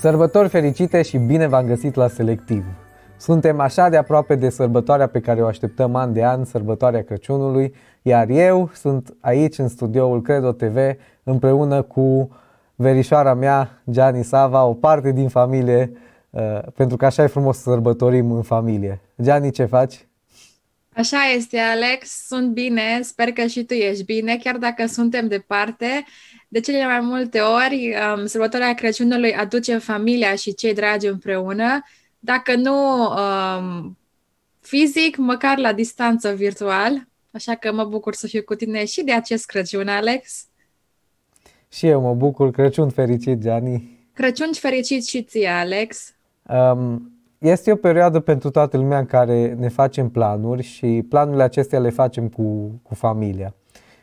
Sărbători fericite și bine v-am găsit la Selectiv! Suntem așa de aproape de sărbătoarea pe care o așteptăm an de an, sărbătoarea Crăciunului, iar eu sunt aici în studioul Credo TV împreună cu verișoara mea, Gianni Sava, o parte din familie, uh, pentru că așa e frumos să sărbătorim în familie. Gianni, ce faci? Așa este, Alex. Sunt bine, sper că și tu ești bine, chiar dacă suntem departe. De cele mai multe ori, um, sărbătoarea Crăciunului aduce familia și cei dragi împreună, dacă nu um, fizic, măcar la distanță virtual. Așa că mă bucur să fiu cu tine și de acest Crăciun, Alex. Și eu mă bucur. Crăciun fericit, Gianni. Crăciun fericit și ție, Alex. Um, este o perioadă pentru toată lumea în care ne facem planuri și planurile acestea le facem cu, cu familia.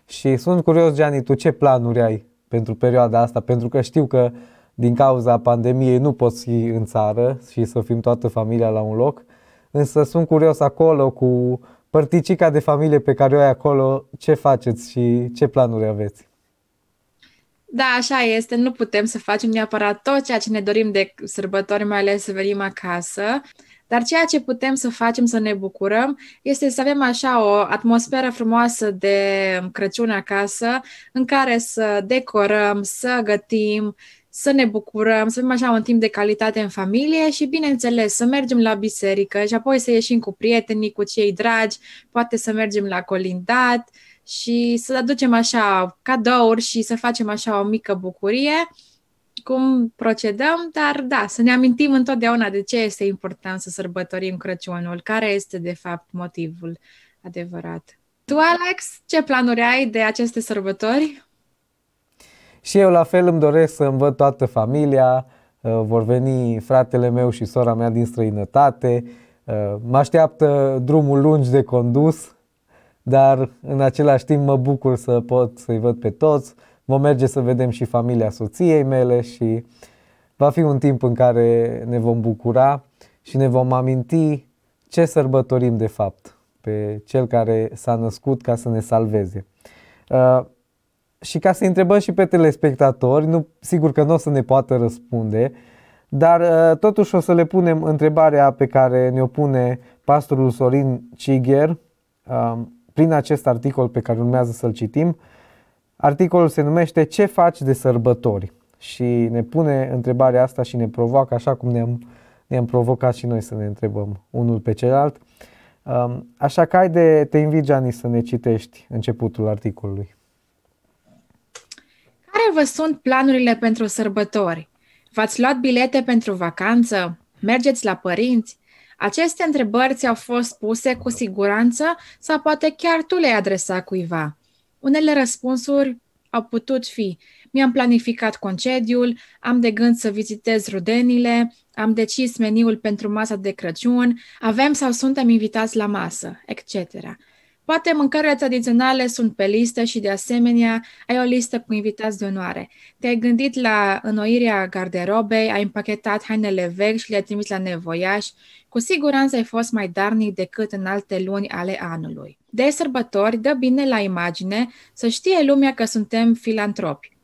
Și sunt curios, Gianni, tu ce planuri ai pentru perioada asta? Pentru că știu că din cauza pandemiei nu poți fi în țară și să fim toată familia la un loc, însă sunt curios acolo cu părticica de familie pe care o ai acolo, ce faceți și ce planuri aveți? Da, așa este. Nu putem să facem neapărat tot ceea ce ne dorim de sărbători, mai ales să venim acasă. Dar ceea ce putem să facem să ne bucurăm este să avem așa o atmosferă frumoasă de Crăciun acasă, în care să decorăm, să gătim, să ne bucurăm, să avem așa un timp de calitate în familie și, bineînțeles, să mergem la biserică și apoi să ieșim cu prietenii, cu cei dragi, poate să mergem la colindat, și să aducem așa cadouri și să facem așa o mică bucurie cum procedăm, dar da, să ne amintim întotdeauna de ce este important să sărbătorim Crăciunul, care este de fapt motivul adevărat. Tu, Alex, ce planuri ai de aceste sărbători? Și eu la fel îmi doresc să îmi văd toată familia, uh, vor veni fratele meu și sora mea din străinătate, uh, mă așteaptă drumul lungi de condus, dar în același timp mă bucur să pot să-i văd pe toți. Vom merge să vedem și familia soției mele și va fi un timp în care ne vom bucura și ne vom aminti ce sărbătorim de fapt pe cel care s-a născut ca să ne salveze. Uh, și ca să întrebăm și pe telespectatori, nu, sigur că nu o să ne poată răspunde, dar uh, totuși o să le punem întrebarea pe care ne-o pune pastorul Sorin Ciger, uh, prin acest articol pe care urmează să-l citim. Articolul se numește Ce faci de sărbători? Și ne pune întrebarea asta și ne provoacă așa cum ne-am, ne-am provocat și noi să ne întrebăm unul pe celălalt. Um, așa că ai de te invit, Gianni, să ne citești începutul articolului. Care vă sunt planurile pentru sărbători? V-ați luat bilete pentru vacanță? Mergeți la părinți? Aceste întrebări ți-au fost puse cu siguranță sau poate chiar tu le-ai adresat cuiva. Unele răspunsuri au putut fi mi-am planificat concediul, am de gând să vizitez rudenile, am decis meniul pentru masa de Crăciun, avem sau suntem invitați la masă, etc. Poate mâncările tradiționale sunt pe listă și, de asemenea, ai o listă cu invitați de onoare. Te-ai gândit la înnoirea garderobei, ai împachetat hainele vechi și le-ai trimis la nevoiaș. Cu siguranță ai fost mai darnic decât în alte luni ale anului. De sărbători, dă bine la imagine să știe lumea că suntem filantropi.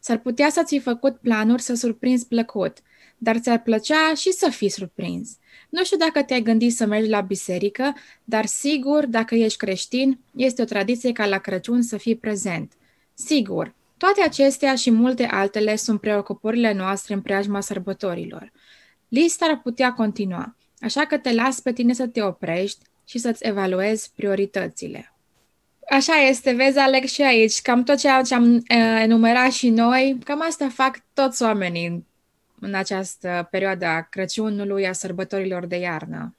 S-ar putea să-ți fi făcut planuri să surprinzi plăcut, dar ți-ar plăcea și să fii surprins. Nu știu dacă te-ai gândit să mergi la biserică, dar sigur, dacă ești creștin, este o tradiție ca la Crăciun să fii prezent. Sigur, toate acestea și multe altele sunt preocupările noastre în preajma sărbătorilor. Lista ar putea continua, așa că te las pe tine să te oprești și să-ți evaluezi prioritățile. Așa este, vezi, Alex, și aici, cam tot ceea ce am enumerat și noi, cam asta fac toți oamenii în această perioadă a Crăciunului, a sărbătorilor de iarnă.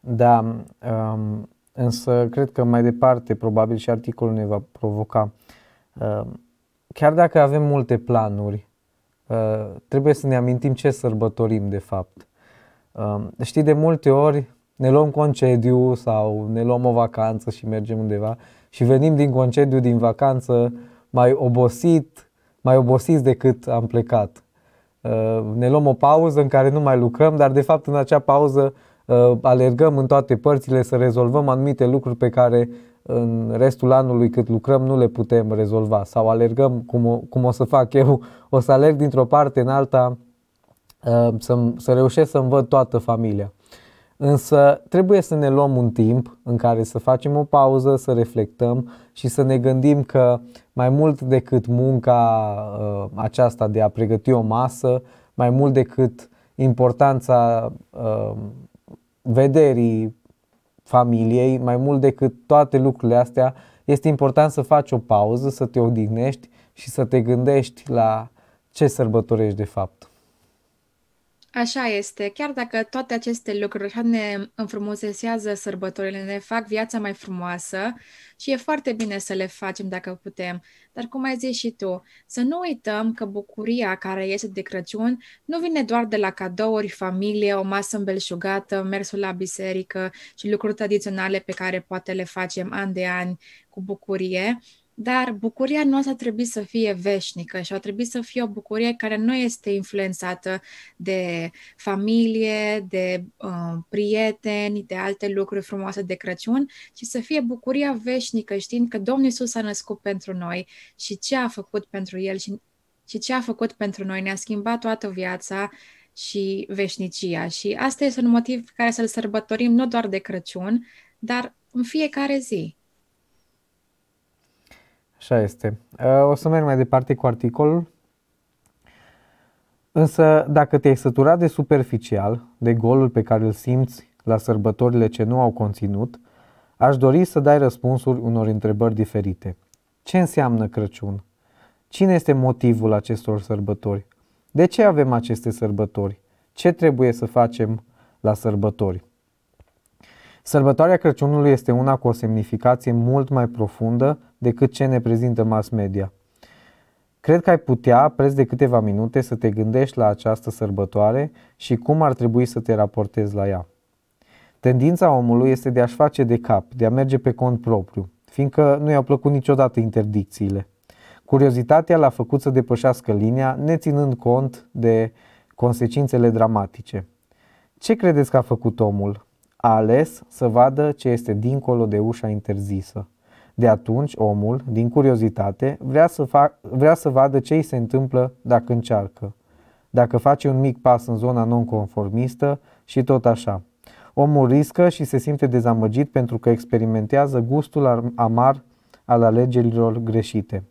Da, um, însă cred că mai departe probabil și articolul ne va provoca. Uh, chiar dacă avem multe planuri, uh, trebuie să ne amintim ce sărbătorim de fapt. Uh, știi, de multe ori ne luăm concediu sau ne luăm o vacanță și mergem undeva și venim din concediu, din vacanță, mai obosit, mai obosiți decât am plecat. Uh, ne luăm o pauză în care nu mai lucrăm, dar de fapt în acea pauză uh, alergăm în toate părțile să rezolvăm anumite lucruri pe care în restul anului cât lucrăm nu le putem rezolva sau alergăm cum o, cum o să fac eu, o să alerg dintr-o parte în alta uh, să, să reușesc să-mi văd toată familia. Însă trebuie să ne luăm un timp în care să facem o pauză, să reflectăm și să ne gândim că mai mult decât munca uh, aceasta de a pregăti o masă, mai mult decât importanța uh, vederii familiei, mai mult decât toate lucrurile astea, este important să faci o pauză, să te odihnești și să te gândești la ce sărbătorești de fapt. Așa este. Chiar dacă toate aceste lucruri așa ne înfrumusețează sărbătorile, ne fac viața mai frumoasă și e foarte bine să le facem dacă putem. Dar cum ai zis și tu, să nu uităm că bucuria care este de Crăciun nu vine doar de la cadouri, familie, o masă îmbelșugată, mersul la biserică și lucruri tradiționale pe care poate le facem an de ani cu bucurie, dar bucuria noastră trebuie să fie veșnică și ar trebui să fie o bucurie care nu este influențată de familie, de uh, prieteni, de alte lucruri frumoase de Crăciun, ci să fie bucuria veșnică, știind că Domnul Isus a născut pentru noi și ce a făcut pentru El și, și ce a făcut pentru noi. Ne-a schimbat toată viața și veșnicia. Și asta este un motiv care să-l sărbătorim nu doar de Crăciun, dar în fiecare zi. Așa este. Uh, o să merg mai departe cu articolul. Însă, dacă te-ai săturat de superficial, de golul pe care îl simți la sărbătorile ce nu au conținut, aș dori să dai răspunsuri unor întrebări diferite. Ce înseamnă Crăciun? Cine este motivul acestor sărbători? De ce avem aceste sărbători? Ce trebuie să facem la sărbători? Sărbătoarea Crăciunului este una cu o semnificație mult mai profundă decât ce ne prezintă mass media. Cred că ai putea, preț de câteva minute, să te gândești la această sărbătoare și cum ar trebui să te raportezi la ea. Tendința omului este de a-și face de cap, de a merge pe cont propriu, fiindcă nu i-au plăcut niciodată interdicțiile. Curiozitatea l-a făcut să depășească linia, neținând cont de consecințele dramatice. Ce credeți că a făcut omul? A ales să vadă ce este dincolo de ușa interzisă. De atunci, omul, din curiozitate, vrea să, fac, vrea să vadă ce îi se întâmplă dacă încearcă. Dacă face un mic pas în zona nonconformistă și tot așa. Omul riscă și se simte dezamăgit pentru că experimentează gustul amar al alegerilor greșite.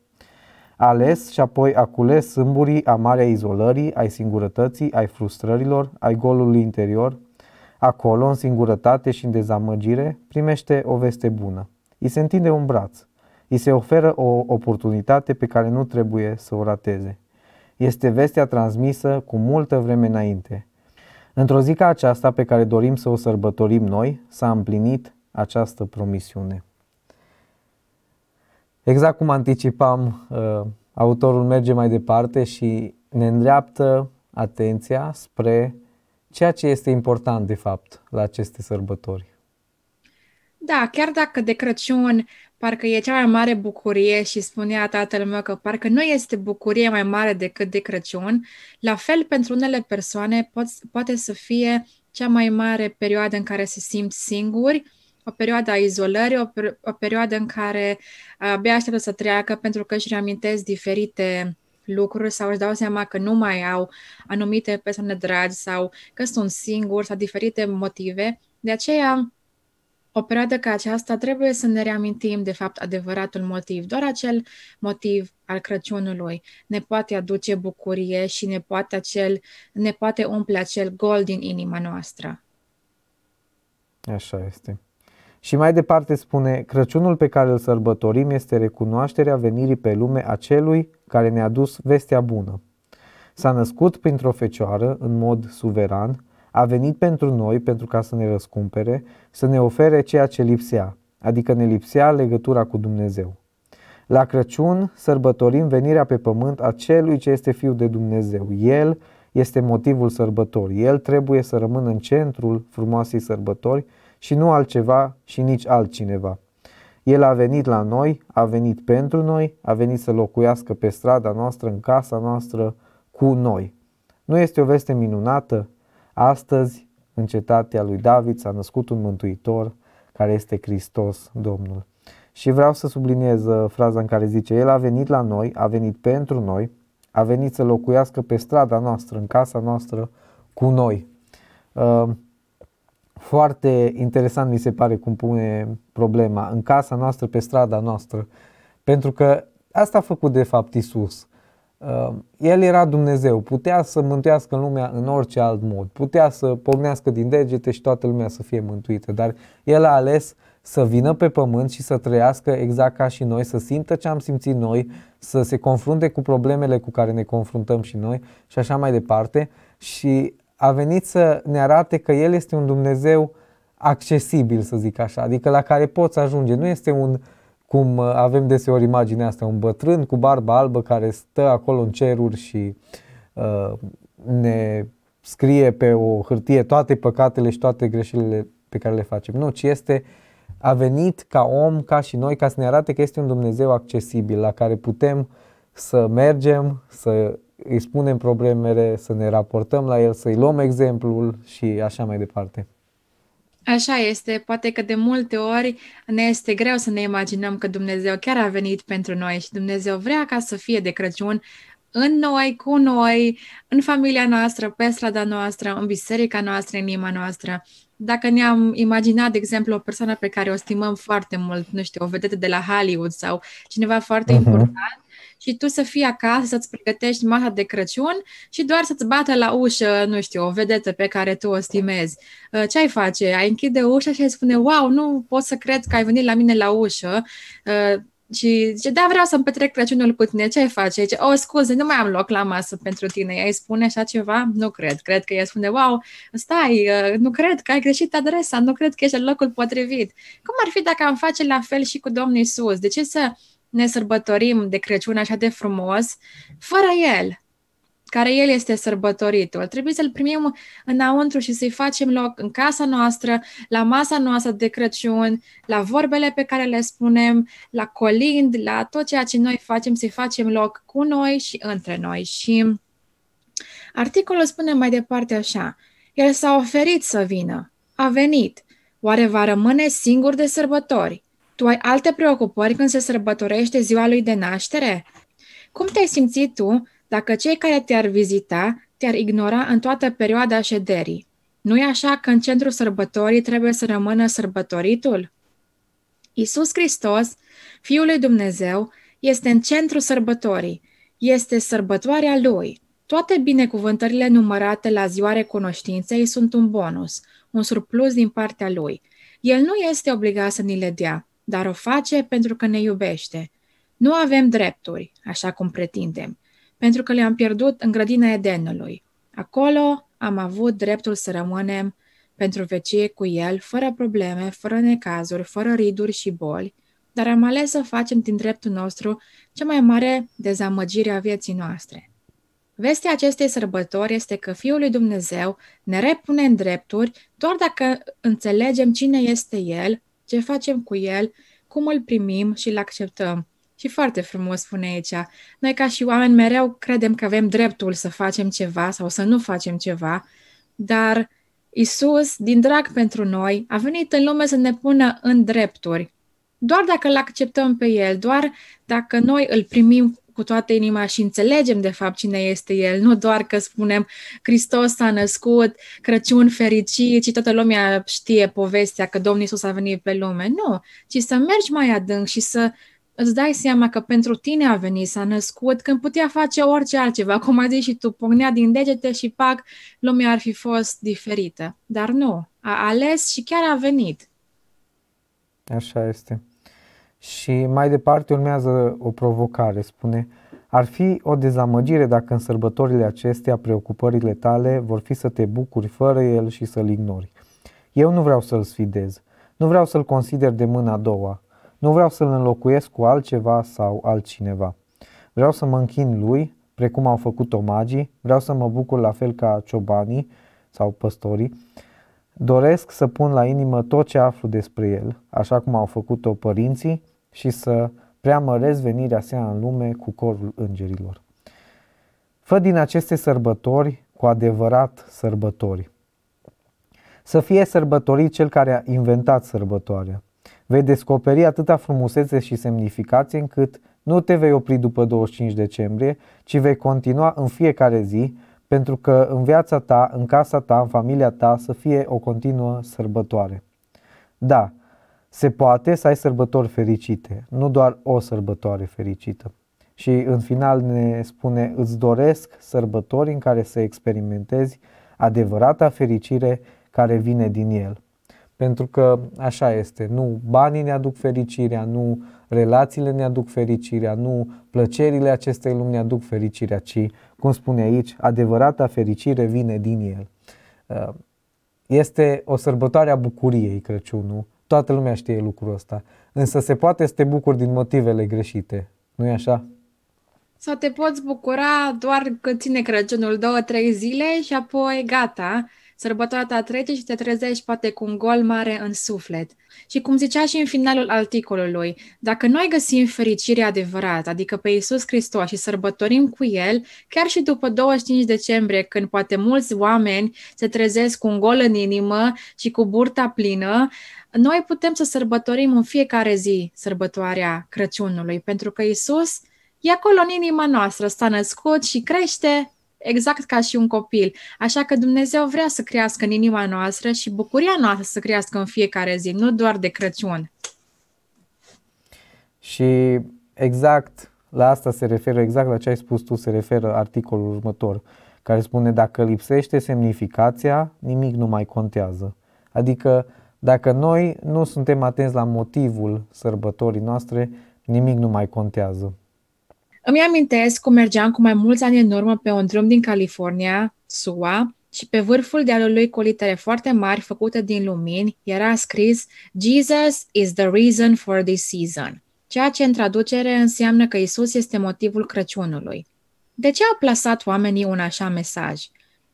Ales și apoi a cules sâmburii amare a izolării, ai singurătății, ai frustrărilor, ai golului interior. Acolo, în singurătate și în dezamăgire, primește o veste bună îi se întinde un braț, îi se oferă o oportunitate pe care nu trebuie să o rateze. Este vestea transmisă cu multă vreme înainte. Într-o zi ca aceasta pe care dorim să o sărbătorim noi, s-a împlinit această promisiune. Exact cum anticipam, uh, autorul merge mai departe și ne îndreaptă atenția spre ceea ce este important de fapt la aceste sărbători. Da, chiar dacă de Crăciun parcă e cea mai mare bucurie și spunea tatăl meu că parcă nu este bucurie mai mare decât de Crăciun, la fel pentru unele persoane pot, poate să fie cea mai mare perioadă în care se simt singuri, o perioadă a izolării, o, o perioadă în care abia așteaptă să treacă pentru că își reamintesc diferite lucruri sau își dau seama că nu mai au anumite persoane dragi sau că sunt singuri sau diferite motive. De aceea, o perioadă ca aceasta trebuie să ne reamintim de fapt adevăratul motiv. Doar acel motiv al Crăciunului ne poate aduce bucurie și ne poate, acel, ne poate umple acel gol din inima noastră. Așa este. Și mai departe spune, Crăciunul pe care îl sărbătorim este recunoașterea venirii pe lume a celui care ne-a dus vestea bună. S-a născut printr-o fecioară în mod suveran, a venit pentru noi pentru ca să ne răscumpere, să ne ofere ceea ce lipsea, adică ne lipsea legătura cu Dumnezeu. La Crăciun sărbătorim venirea pe pământ a celui ce este Fiul de Dumnezeu. El este motivul sărbătorii. El trebuie să rămână în centrul frumoasei sărbători și nu altceva și nici altcineva. El a venit la noi, a venit pentru noi, a venit să locuiască pe strada noastră, în casa noastră, cu noi. Nu este o veste minunată? Astăzi, în cetatea lui David, s-a născut un mântuitor care este Hristos Domnul. Și vreau să subliniez uh, fraza în care zice, El a venit la noi, a venit pentru noi, a venit să locuiască pe strada noastră, în casa noastră, cu noi. Uh, foarte interesant mi se pare cum pune problema, în casa noastră, pe strada noastră, pentru că asta a făcut de fapt Isus. Uh, el era Dumnezeu, putea să mântuiască lumea în orice alt mod, putea să pornească din degete și toată lumea să fie mântuită, dar el a ales să vină pe pământ și să trăiască exact ca și noi, să simtă ce am simțit noi, să se confrunte cu problemele cu care ne confruntăm și noi și așa mai departe. Și a venit să ne arate că El este un Dumnezeu accesibil, să zic așa, adică la care poți ajunge. Nu este un, cum avem deseori imaginea asta, un bătrân cu barba albă care stă acolo în ceruri și uh, ne scrie pe o hârtie toate păcatele și toate greșelile pe care le facem. Nu, ci este a venit ca om, ca și noi, ca să ne arate că este un Dumnezeu accesibil, la care putem să mergem, să îi spunem problemele, să ne raportăm la el, să-i luăm exemplul și așa mai departe. Așa este, poate că de multe ori ne este greu să ne imaginăm că Dumnezeu chiar a venit pentru noi și Dumnezeu vrea ca să fie de Crăciun în noi, cu noi, în familia noastră, pe strada noastră, în biserica noastră, în inima noastră. Dacă ne-am imaginat, de exemplu, o persoană pe care o stimăm foarte mult, nu știu, o vedetă de la Hollywood sau cineva foarte uh-huh. important, și tu să fii acasă, să-ți pregătești masa de Crăciun și doar să-ți bată la ușă, nu știu, o vedetă pe care tu o stimezi. Uh, ce ai face? Ai închide ușa și ai spune, wow, nu pot să cred că ai venit la mine la ușă uh, și zice, da, vreau să-mi petrec Crăciunul cu tine, ce ai face? Zice, oh, scuze, nu mai am loc la masă pentru tine. Ea îi spune așa ceva? Nu cred. Cred că ea spune, wow, stai, uh, nu cred că ai greșit adresa, nu cred că ești în locul potrivit. Cum ar fi dacă am face la fel și cu Domnul Isus? De ce să ne sărbătorim de Crăciun așa de frumos, fără El, care El este sărbătoritul. Trebuie să-L primim înăuntru și să-i facem loc în casa noastră, la masa noastră de Crăciun, la vorbele pe care le spunem, la colind, la tot ceea ce noi facem, să-i facem loc cu noi și între noi. Și articolul spune mai departe așa, El s-a oferit să vină, a venit, oare va rămâne singur de sărbători? Tu ai alte preocupări când se sărbătorește ziua lui de naștere? Cum te-ai simțit tu dacă cei care te-ar vizita te-ar ignora în toată perioada șederii? nu e așa că în centrul sărbătorii trebuie să rămână sărbătoritul? Isus Hristos, Fiul lui Dumnezeu, este în centrul sărbătorii. Este sărbătoarea Lui. Toate binecuvântările numărate la ziua recunoștinței sunt un bonus, un surplus din partea Lui. El nu este obligat să ni le dea dar o face pentru că ne iubește. Nu avem drepturi, așa cum pretindem, pentru că le-am pierdut în grădina Edenului. Acolo am avut dreptul să rămânem pentru vecie cu el, fără probleme, fără necazuri, fără riduri și boli, dar am ales să facem din dreptul nostru cea mai mare dezamăgire a vieții noastre. Vestea acestei sărbători este că Fiul lui Dumnezeu ne repune în drepturi doar dacă înțelegem cine este El ce facem cu el, cum îl primim și îl acceptăm. Și foarte frumos spune aici. Noi ca și oameni mereu credem că avem dreptul să facem ceva sau să nu facem ceva, dar Isus, din drag pentru noi, a venit în lume să ne pună în drepturi. Doar dacă îl acceptăm pe El, doar dacă noi îl primim cu toată inima și înțelegem de fapt cine este El, nu doar că spunem Hristos s-a născut, Crăciun fericit și toată lumea știe povestea că Domnul Isus a venit pe lume. Nu, ci să mergi mai adânc și să îți dai seama că pentru tine a venit, s-a născut, când putea face orice altceva, cum ai zis și tu, pocnea din degete și pac, lumea ar fi fost diferită. Dar nu, a ales și chiar a venit. Așa este. Și mai departe urmează o provocare, spune, ar fi o dezamăgire dacă în sărbătorile acestea preocupările tale vor fi să te bucuri fără el și să-l ignori. Eu nu vreau să-l sfidez, nu vreau să-l consider de mâna a doua, nu vreau să-l înlocuiesc cu altceva sau altcineva. Vreau să mă închin lui, precum au făcut-o magii, vreau să mă bucur la fel ca ciobanii sau păstorii, doresc să pun la inimă tot ce aflu despre el, așa cum au făcut-o părinții, și să preamăresc venirea sa în lume cu corul îngerilor. Fă din aceste sărbători cu adevărat sărbători. Să fie sărbătorit cel care a inventat sărbătoarea. Vei descoperi atâta frumusețe și semnificație încât Nu te vei opri după 25 decembrie, ci vei continua în fiecare zi, pentru că în viața ta, în casa ta, în familia ta să fie o continuă sărbătoare. Da, se poate să ai sărbători fericite, nu doar o sărbătoare fericită. Și în final ne spune, îți doresc sărbători în care să experimentezi adevărata fericire care vine din el. Pentru că așa este, nu banii ne aduc fericirea, nu relațiile ne aduc fericirea, nu plăcerile acestei lumi ne aduc fericirea, ci, cum spune aici, adevărata fericire vine din el. Uh, este o sărbătoare a bucuriei Crăciunul, toată lumea știe lucrul ăsta, însă se poate să te bucuri din motivele greșite, nu e așa? Sau te poți bucura doar că ține Crăciunul două, trei zile și apoi gata, sărbătoarea ta trece și te trezești poate cu un gol mare în suflet. Și cum zicea și în finalul articolului, dacă noi găsim fericirea adevărată, adică pe Iisus Hristos și sărbătorim cu El, chiar și după 25 decembrie, când poate mulți oameni se trezesc cu un gol în inimă și cu burta plină, noi putem să sărbătorim în fiecare zi sărbătoarea Crăciunului, pentru că Iisus e acolo în inima noastră, s-a născut și crește exact ca și un copil. Așa că Dumnezeu vrea să crească în inima noastră și bucuria noastră să crească în fiecare zi, nu doar de Crăciun. Și exact la asta se referă, exact la ce ai spus tu, se referă articolul următor, care spune dacă lipsește semnificația, nimic nu mai contează. Adică dacă noi nu suntem atenți la motivul sărbătorii noastre, nimic nu mai contează. Îmi amintesc cum mergeam cu mai mulți ani în urmă pe un drum din California, SUA, și pe vârful dealului cu litere foarte mari făcute din lumini era scris Jesus is the reason for this season, ceea ce în traducere înseamnă că Isus este motivul Crăciunului. De ce au plasat oamenii un așa mesaj?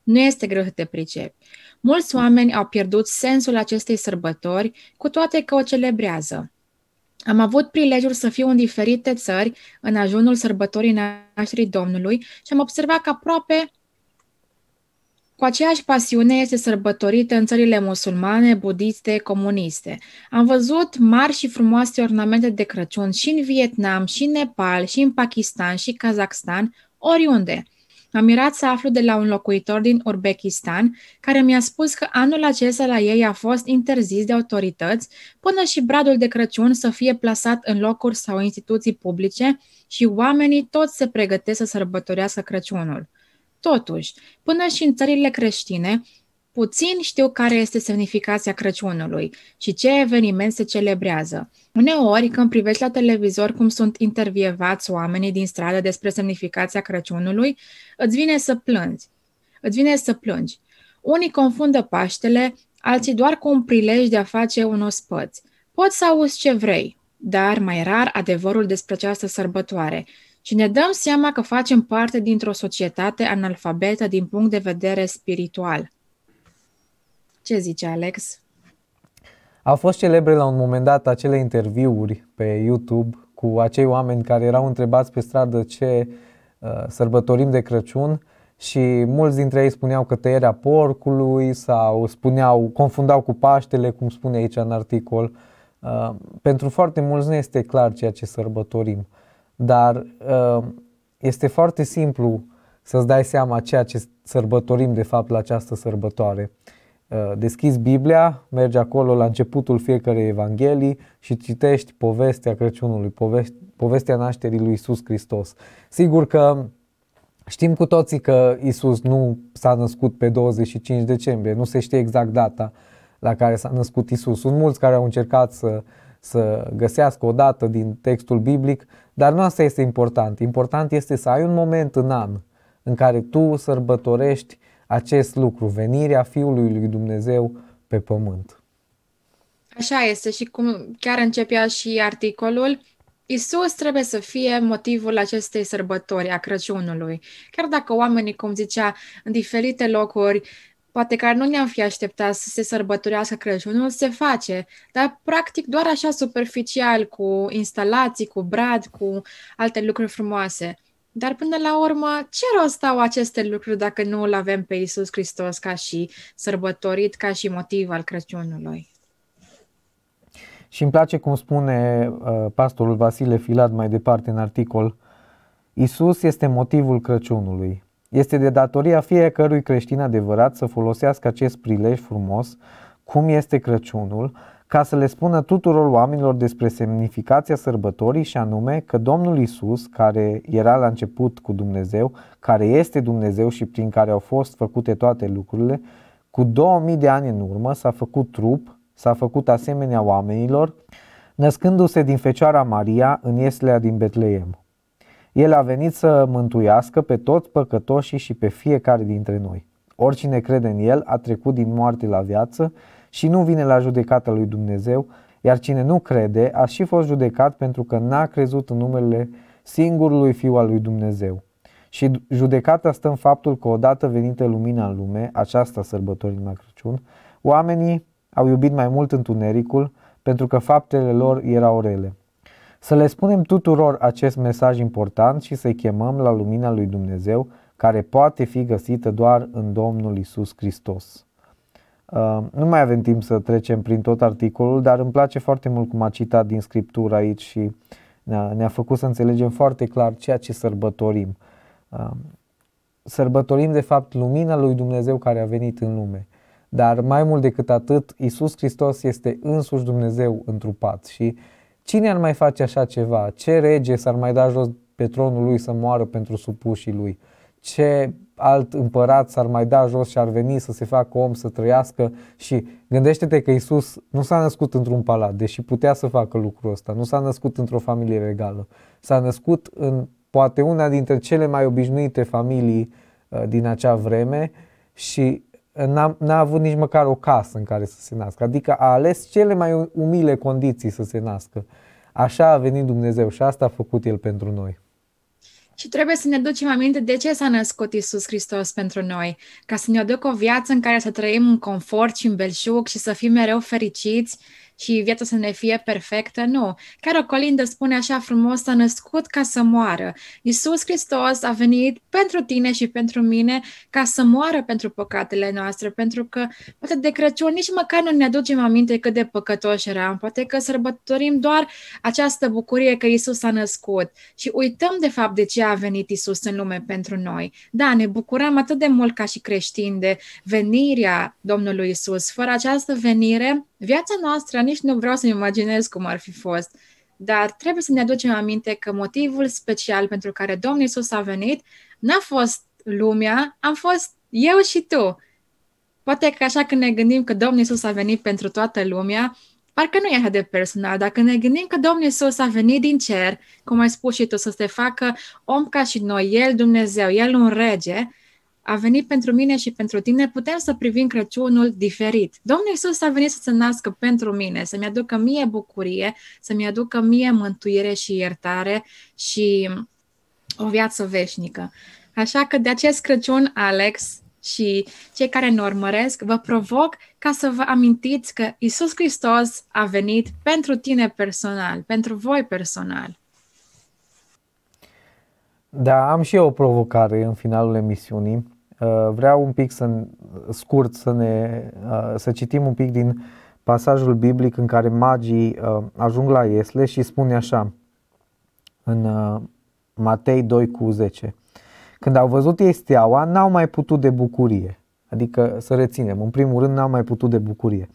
Nu este greu să te pricepi. Mulți oameni au pierdut sensul acestei sărbători, cu toate că o celebrează. Am avut prilejul să fiu în diferite țări în ajunul sărbătorii nașterii Domnului și am observat că aproape cu aceeași pasiune este sărbătorită în țările musulmane, budiste, comuniste. Am văzut mari și frumoase ornamente de Crăciun și în Vietnam, și în Nepal, și în Pakistan, și Kazakhstan, oriunde – M-am mirat să aflu de la un locuitor din Uzbekistan care mi-a spus că anul acesta la ei a fost interzis de autorități până și bradul de Crăciun să fie plasat în locuri sau instituții publice și oamenii toți se pregătesc să sărbătorească Crăciunul. Totuși, până și în țările creștine, Puțin știu care este semnificația Crăciunului și ce eveniment se celebrează. Uneori, când privești la televizor cum sunt intervievați oamenii din stradă despre semnificația Crăciunului, îți vine să plângi. Îți vine să plângi. Unii confundă Paștele, alții doar cu un prilej de a face un ospăț. Poți să auzi ce vrei, dar mai rar adevărul despre această sărbătoare și ne dăm seama că facem parte dintr-o societate analfabetă din punct de vedere spiritual. Ce zice Alex? Au fost celebre la un moment dat acele interviuri pe YouTube cu acei oameni care erau întrebați pe stradă ce uh, sărbătorim de Crăciun și mulți dintre ei spuneau că tăierea porcului sau spuneau, confundau cu Paștele, cum spune aici în articol. Uh, pentru foarte mulți nu este clar ceea ce sărbătorim, dar uh, este foarte simplu să-ți dai seama ceea ce sărbătorim de fapt la această sărbătoare. Uh, deschizi Biblia, mergi acolo la începutul fiecarei Evanghelii și citești povestea Crăciunului, povestea nașterii lui Isus Hristos. Sigur că știm cu toții că Isus nu s-a născut pe 25 decembrie, nu se știe exact data la care s-a născut Isus. Sunt mulți care au încercat să, să găsească o dată din textul biblic, dar nu asta este important. Important este să ai un moment în an în care tu sărbătorești acest lucru, venirea Fiului lui Dumnezeu pe pământ. Așa este și cum chiar începea și articolul, Isus trebuie să fie motivul acestei sărbători a Crăciunului. Chiar dacă oamenii, cum zicea, în diferite locuri, poate care nu ne-am fi așteptat să se sărbătorească Crăciunul, se face, dar practic doar așa superficial, cu instalații, cu brad, cu alte lucruri frumoase. Dar până la urmă, ce rost au aceste lucruri dacă nu îl avem pe Isus Hristos ca și sărbătorit, ca și motiv al Crăciunului? Și îmi place cum spune uh, pastorul Vasile Filat mai departe în articol, Isus este motivul Crăciunului. Este de datoria fiecărui creștin adevărat să folosească acest prilej frumos, cum este Crăciunul, ca să le spună tuturor oamenilor despre semnificația sărbătorii și anume că Domnul Isus, care era la început cu Dumnezeu, care este Dumnezeu și prin care au fost făcute toate lucrurile, cu 2000 de ani în urmă s-a făcut trup, s-a făcut asemenea oamenilor, născându-se din Fecioara Maria în Ieslea din Betleem. El a venit să mântuiască pe toți păcătoșii și pe fiecare dintre noi. Oricine crede în El a trecut din moarte la viață și nu vine la judecata lui Dumnezeu, iar cine nu crede a și fost judecat pentru că n-a crezut în numele singurului Fiu al lui Dumnezeu. Și judecata stă în faptul că odată venită lumina în lume, aceasta sărbătorim la Crăciun, oamenii au iubit mai mult întunericul pentru că faptele lor erau rele. Să le spunem tuturor acest mesaj important și să-i chemăm la lumina lui Dumnezeu, care poate fi găsită doar în Domnul Isus Hristos. Uh, nu mai avem timp să trecem prin tot articolul, dar îmi place foarte mult cum a citat din Scriptură aici și ne-a, ne făcut să înțelegem foarte clar ceea ce sărbătorim. Uh, sărbătorim de fapt lumina lui Dumnezeu care a venit în lume. Dar mai mult decât atât, Isus Hristos este însuși Dumnezeu întrupat și cine ar mai face așa ceva? Ce rege s-ar mai da jos pe tronul lui să moară pentru supușii lui? Ce alt împărat s-ar mai da jos și ar veni să se facă om, să trăiască și gândește-te că Isus nu s-a născut într-un palat, deși putea să facă lucrul ăsta, nu s-a născut într-o familie regală, s-a născut în poate una dintre cele mai obișnuite familii uh, din acea vreme și n-a, n-a avut nici măcar o casă în care să se nască, adică a ales cele mai umile condiții să se nască. Așa a venit Dumnezeu și asta a făcut El pentru noi. Și trebuie să ne ducem aminte de ce s-a născut Isus Hristos pentru noi, ca să ne aducă o viață în care să trăim în confort și în belșug și să fim mereu fericiți și viața să ne fie perfectă, nu. Chiar o colindă spune așa frumos, s-a născut ca să moară. Iisus Hristos a venit pentru tine și pentru mine ca să moară pentru păcatele noastre, pentru că poate de Crăciun nici măcar nu ne aducem aminte cât de păcătoși eram, poate că sărbătorim doar această bucurie că Iisus a născut și uităm de fapt de ce a venit Iisus în lume pentru noi. Da, ne bucurăm atât de mult ca și creștini de venirea Domnului Iisus. Fără această venire, Viața noastră, nici nu vreau să-mi imaginez cum ar fi fost, dar trebuie să ne aducem aminte că motivul special pentru care Domnul Isus a venit n-a fost lumea, am fost eu și tu. Poate că așa când ne gândim că Domnul Isus a venit pentru toată lumea, parcă nu e așa de personal. Dacă ne gândim că Domnul Isus a venit din cer, cum ai spus și tu, să se facă om ca și noi, El Dumnezeu, El un rege, a venit pentru mine și pentru tine, putem să privim Crăciunul diferit. Domnul Iisus a venit să se nască pentru mine, să-mi aducă mie bucurie, să-mi aducă mie mântuire și iertare și o viață veșnică. Așa că de acest Crăciun, Alex, și cei care ne urmăresc, vă provoc ca să vă amintiți că Isus Hristos a venit pentru tine personal, pentru voi personal. Da, am și eu o provocare în finalul emisiunii. Uh, vreau un pic să scurt să ne uh, să citim un pic din pasajul biblic în care magii uh, ajung la Iesle și spune așa în Matei 2 cu 10. Când au văzut ei steaua, n-au mai putut de bucurie. Adică să reținem, în primul rând n-au mai putut de bucurie.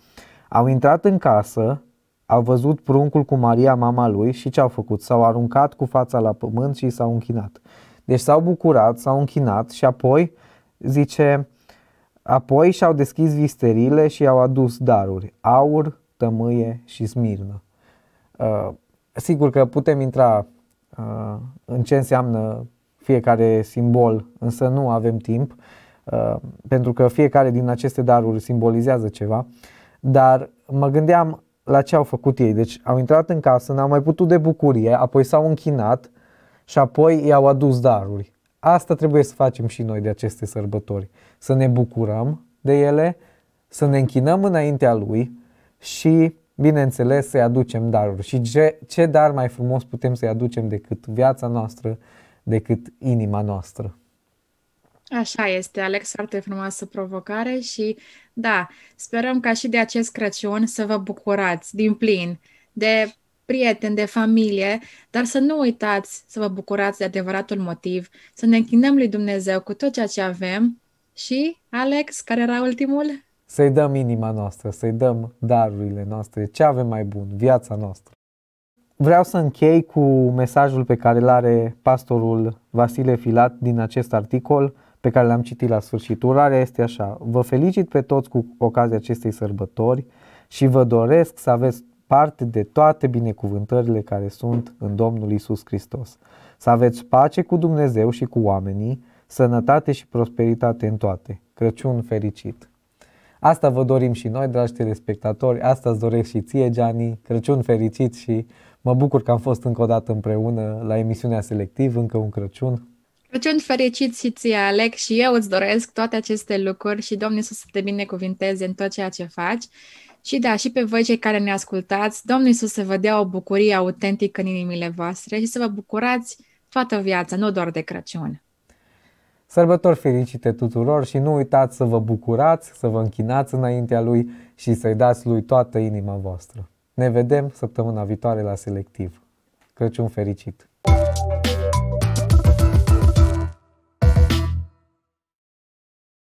Au intrat în casă, au văzut pruncul cu Maria, mama lui și ce au făcut? S-au aruncat cu fața la pământ și s-au închinat. Deci s-au bucurat, s-au închinat și apoi zice, apoi și-au deschis visterile și i-au adus daruri, aur, tămâie și smirnă. Uh, sigur că putem intra uh, în ce înseamnă fiecare simbol, însă nu avem timp, uh, pentru că fiecare din aceste daruri simbolizează ceva, dar mă gândeam la ce au făcut ei. Deci au intrat în casă, n-au mai putut de bucurie, apoi s-au închinat și apoi i-au adus daruri. Asta trebuie să facem și noi de aceste sărbători. Să ne bucurăm de ele, să ne închinăm înaintea Lui și, bineînțeles, să-i aducem daruri. Și ce, ce dar mai frumos putem să-i aducem decât viața noastră, decât inima noastră. Așa este, Alex, foarte frumoasă provocare și da, sperăm ca și de acest Crăciun să vă bucurați din plin de prieteni, de familie, dar să nu uitați să vă bucurați de adevăratul motiv, să ne închinăm lui Dumnezeu cu tot ceea ce avem și, Alex, care era ultimul? Să-i dăm inima noastră, să-i dăm darurile noastre, ce avem mai bun, viața noastră. Vreau să închei cu mesajul pe care îl are pastorul Vasile Filat din acest articol pe care l-am citit la sfârșit. Urarea este așa, vă felicit pe toți cu ocazia acestei sărbători și vă doresc să aveți parte de toate binecuvântările care sunt în Domnul Isus Hristos. Să aveți pace cu Dumnezeu și cu oamenii, sănătate și prosperitate în toate. Crăciun fericit! Asta vă dorim și noi, dragi telespectatori, asta îți doresc și ție, Gianni, Crăciun fericit și mă bucur că am fost încă o dată împreună la emisiunea Selectiv, încă un Crăciun. Crăciun fericit și ție, Alex, și eu îți doresc toate aceste lucruri și Domnul să te binecuvinteze în tot ceea ce faci. Și da, și pe voi cei care ne ascultați, Domnul Iisus să vă dea o bucurie autentică în inimile voastre și să vă bucurați toată viața, nu doar de Crăciun. Sărbători fericite tuturor și nu uitați să vă bucurați, să vă închinați înaintea Lui și să-i dați Lui toată inima voastră. Ne vedem săptămâna viitoare la Selectiv. Crăciun fericit!